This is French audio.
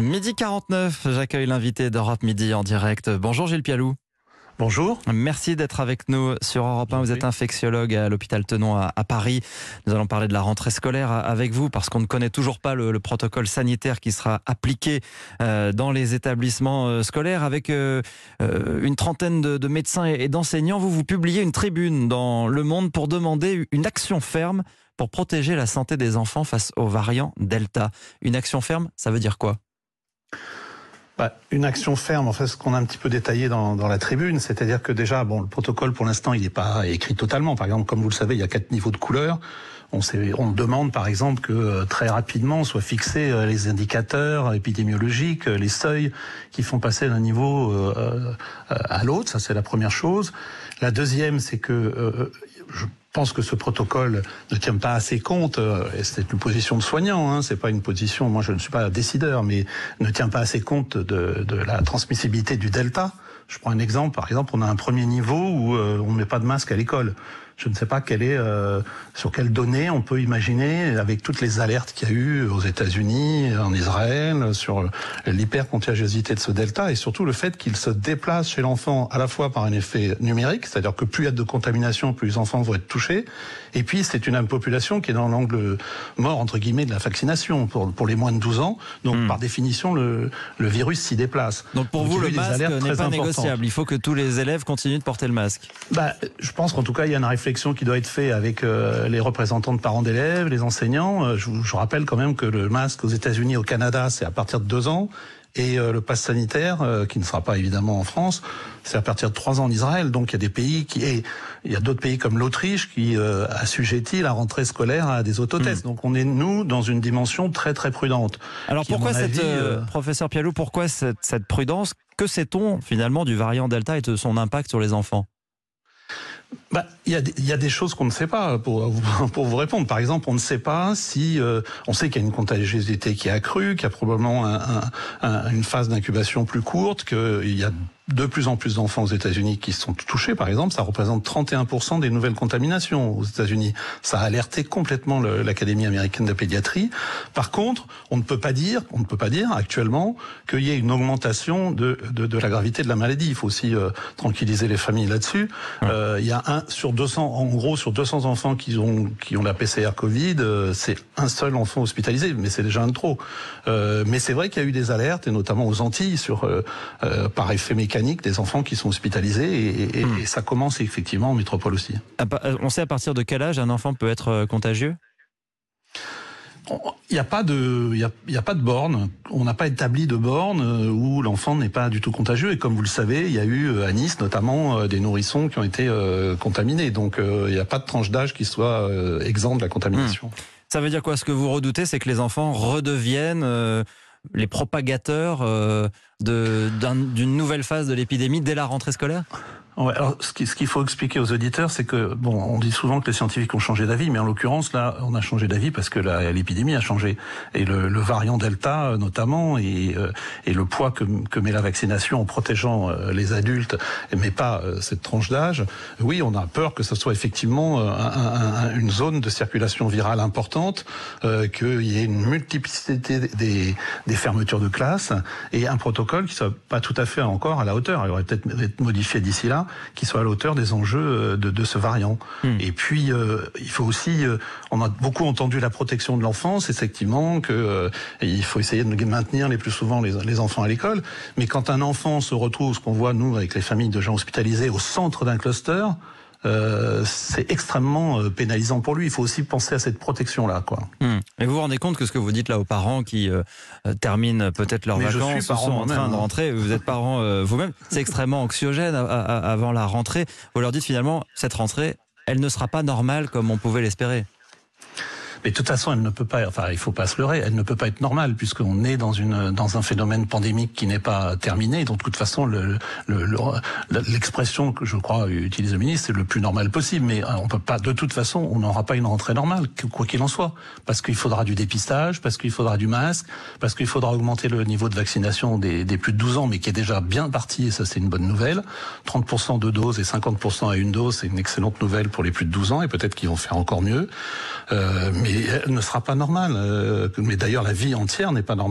Midi 49, j'accueille l'invité d'Europe Midi en direct. Bonjour Gilles Pialou. Bonjour. Merci d'être avec nous sur Europe 1. Vous êtes infectiologue à l'hôpital Tenon à, Paris. Nous allons parler de la rentrée scolaire avec vous parce qu'on ne connaît toujours pas le, protocole sanitaire qui sera appliqué euh, dans les établissements euh, scolaires. Avec euh, une trentaine de, médecins et d'enseignants, vous vous publiez une tribune dans Le Monde pour demander une action ferme pour protéger la santé des enfants face aux variants Delta. Une action ferme, ça veut dire quoi? Bah, une action ferme, en fait, ce qu'on a un petit peu détaillé dans, dans la tribune, c'est-à-dire que déjà, bon, le protocole pour l'instant, il n'est pas écrit totalement. Par exemple, comme vous le savez, il y a quatre niveaux de couleurs. On, on demande, par exemple, que euh, très rapidement soient fixés euh, les indicateurs épidémiologiques, euh, les seuils qui font passer d'un niveau à l'autre. Ça, c'est la première chose. La deuxième, c'est que je je pense que ce protocole ne tient pas assez compte, euh, et c'est une position de soignant, hein, c'est pas une position, moi je ne suis pas décideur, mais ne tient pas assez compte de, de la transmissibilité du delta. Je prends un exemple, par exemple, on a un premier niveau où euh, on ne met pas de masque à l'école. Je ne sais pas quelle est, euh, sur quelles données on peut imaginer, avec toutes les alertes qu'il y a eu aux États-Unis, en Israël, sur l'hypercontagiosité de ce delta, et surtout le fait qu'il se déplace chez l'enfant à la fois par un effet numérique, c'est-à-dire que plus il y a de contamination, plus les enfants vont être touchés, et puis c'est une population qui est dans l'angle mort, entre guillemets, de la vaccination pour, pour les moins de 12 ans, donc hmm. par définition, le, le virus s'y déplace. Donc pour vous, le masque n'est pas négociable, il faut que tous les élèves continuent de porter le masque. Bah, Je pense qu'en tout cas, il y a une réflexion qui doit être fait avec euh, les représentants de parents d'élèves, les enseignants. Euh, je, rappelle quand même que le masque aux États-Unis, au Canada, c'est à partir de deux ans. Et euh, le pass sanitaire, qui ne sera pas évidemment en France, c'est à partir de trois ans en Israël. Donc il y a des pays qui, et il y a d'autres pays comme l'Autriche qui euh, assujettit la rentrée scolaire à des autotests. Hmm. Donc on est nous dans une dimension très très prudente. Alors pourquoi cette, professeur Pialou, pourquoi cette, cette prudence? Que sait-on finalement du variant Delta et de son impact sur les enfants? Bah, il y, a des, y a des choses qu'on ne sait pas pour, pour vous répondre. Par exemple, on ne sait pas si euh, on sait qu'il y a une contagiosité qui est accrue, qu'il y a probablement un, un, une phase d'incubation plus courte, qu'il y a de plus en plus d'enfants aux États-Unis qui sont touchés, par exemple, ça représente 31% des nouvelles contaminations aux États-Unis. Ça a alerté complètement l'Académie américaine de pédiatrie. Par contre, on ne peut pas dire, on ne peut pas dire actuellement qu'il y ait une augmentation de, de, de, la gravité de la maladie. Il faut aussi euh, tranquilliser les familles là-dessus. Euh, il y a un sur 200, en gros, sur 200 enfants qui ont qui ont la PCR Covid, euh, c'est un seul enfant hospitalisé, mais c'est déjà un de trop. Euh, mais c'est vrai qu'il y a eu des alertes, et notamment aux Antilles, sur euh, par effet mécanique des enfants qui sont hospitalisés hmm. et, ça commence effectivement en métropole aussi. Euh, on sait à partir de quel âge un enfant peut être euh, contagieux? Il n'y a pas de, il a, pas de borne. On n'a pas établi de borne euh, où l'enfant n'est pas du tout contagieux. Et comme vous le savez, il y a eu à Nice notamment des nourrissons qui ont été contaminés. Donc il n'y a pas de tranche d'âge qui soit exempt de la contamination. Hmm. Ça veut dire quoi? Ce que vous redoutez, c'est que les enfants redeviennent les propagateurs euh, d'une nouvelle phase de l'épidémie dès la rentrée scolaire? Ouais, alors ce qu'il faut expliquer aux auditeurs, c'est que bon, on dit souvent que les scientifiques ont changé d'avis, mais en l'occurrence là, on a changé d'avis parce que l'épidémie a changé et le, le, variant Delta notamment et, euh, et le poids que, que, met la vaccination en protégeant euh, les adultes, mais pas euh, cette tranche d'âge. Oui, on a peur que ce soit effectivement un, un, une zone de circulation virale importante, qu'il y ait une multiplicité des, des fermetures de classes et un protocole qui soit pas tout à fait encore à la hauteur. Il aurait peut-être être modifié d'ici là qui soit à l'auteur des enjeux euh, de, de ce variant. Hmm. Et puis, euh, il faut aussi, euh, on a beaucoup entendu la protection de l'enfance, effectivement, que il faut essayer de maintenir les plus souvent les, les enfants à l'école. Mais quand un enfant se retrouve, ce qu'on voit nous avec les familles de gens hospitalisés, au centre d'un cluster, euh, c'est extrêmement euh, pénalisant pour lui. Il faut aussi penser à cette protection-là. Quoi. Hmm. Et vous vous rendez compte que ce que vous dites là aux parents qui euh, terminent peut-être leurs vacances, sont en train de hein. rentrer, vous êtes parent vous-même, c'est extrêmement anxiogène avant la rentrée. Vous leur dites finalement, cette rentrée, elle ne sera pas normale comme on pouvait l'espérer. Mais de toute façon, elle ne peut pas, enfin, il faut pas se leurrer, elle ne peut pas être normale puisqu'on est dans une dans un phénomène pandémique qui n'est pas terminé. Donc, de toute façon, le, l'expression que je crois utilise le ministre, c'est le plus normal possible. Mais euh, on peut pas, de toute façon, on n'aura pas une rentrée normale, quoi qu'il en soit, parce qu'il faudra du dépistage, parce qu'il faudra du masque, parce qu'il faudra augmenter le niveau de vaccination des, des plus de 12 ans, mais qui est déjà bien parti, et ça c'est une bonne nouvelle. 30% de doses et 50% à une dose, c'est une excellente nouvelle pour les plus de 12 ans, et peut-être qu'ils vont faire encore mieux. Euh, elle ne sera pas normale. Euh, mais d'ailleurs, la vie entière n'est pas normale.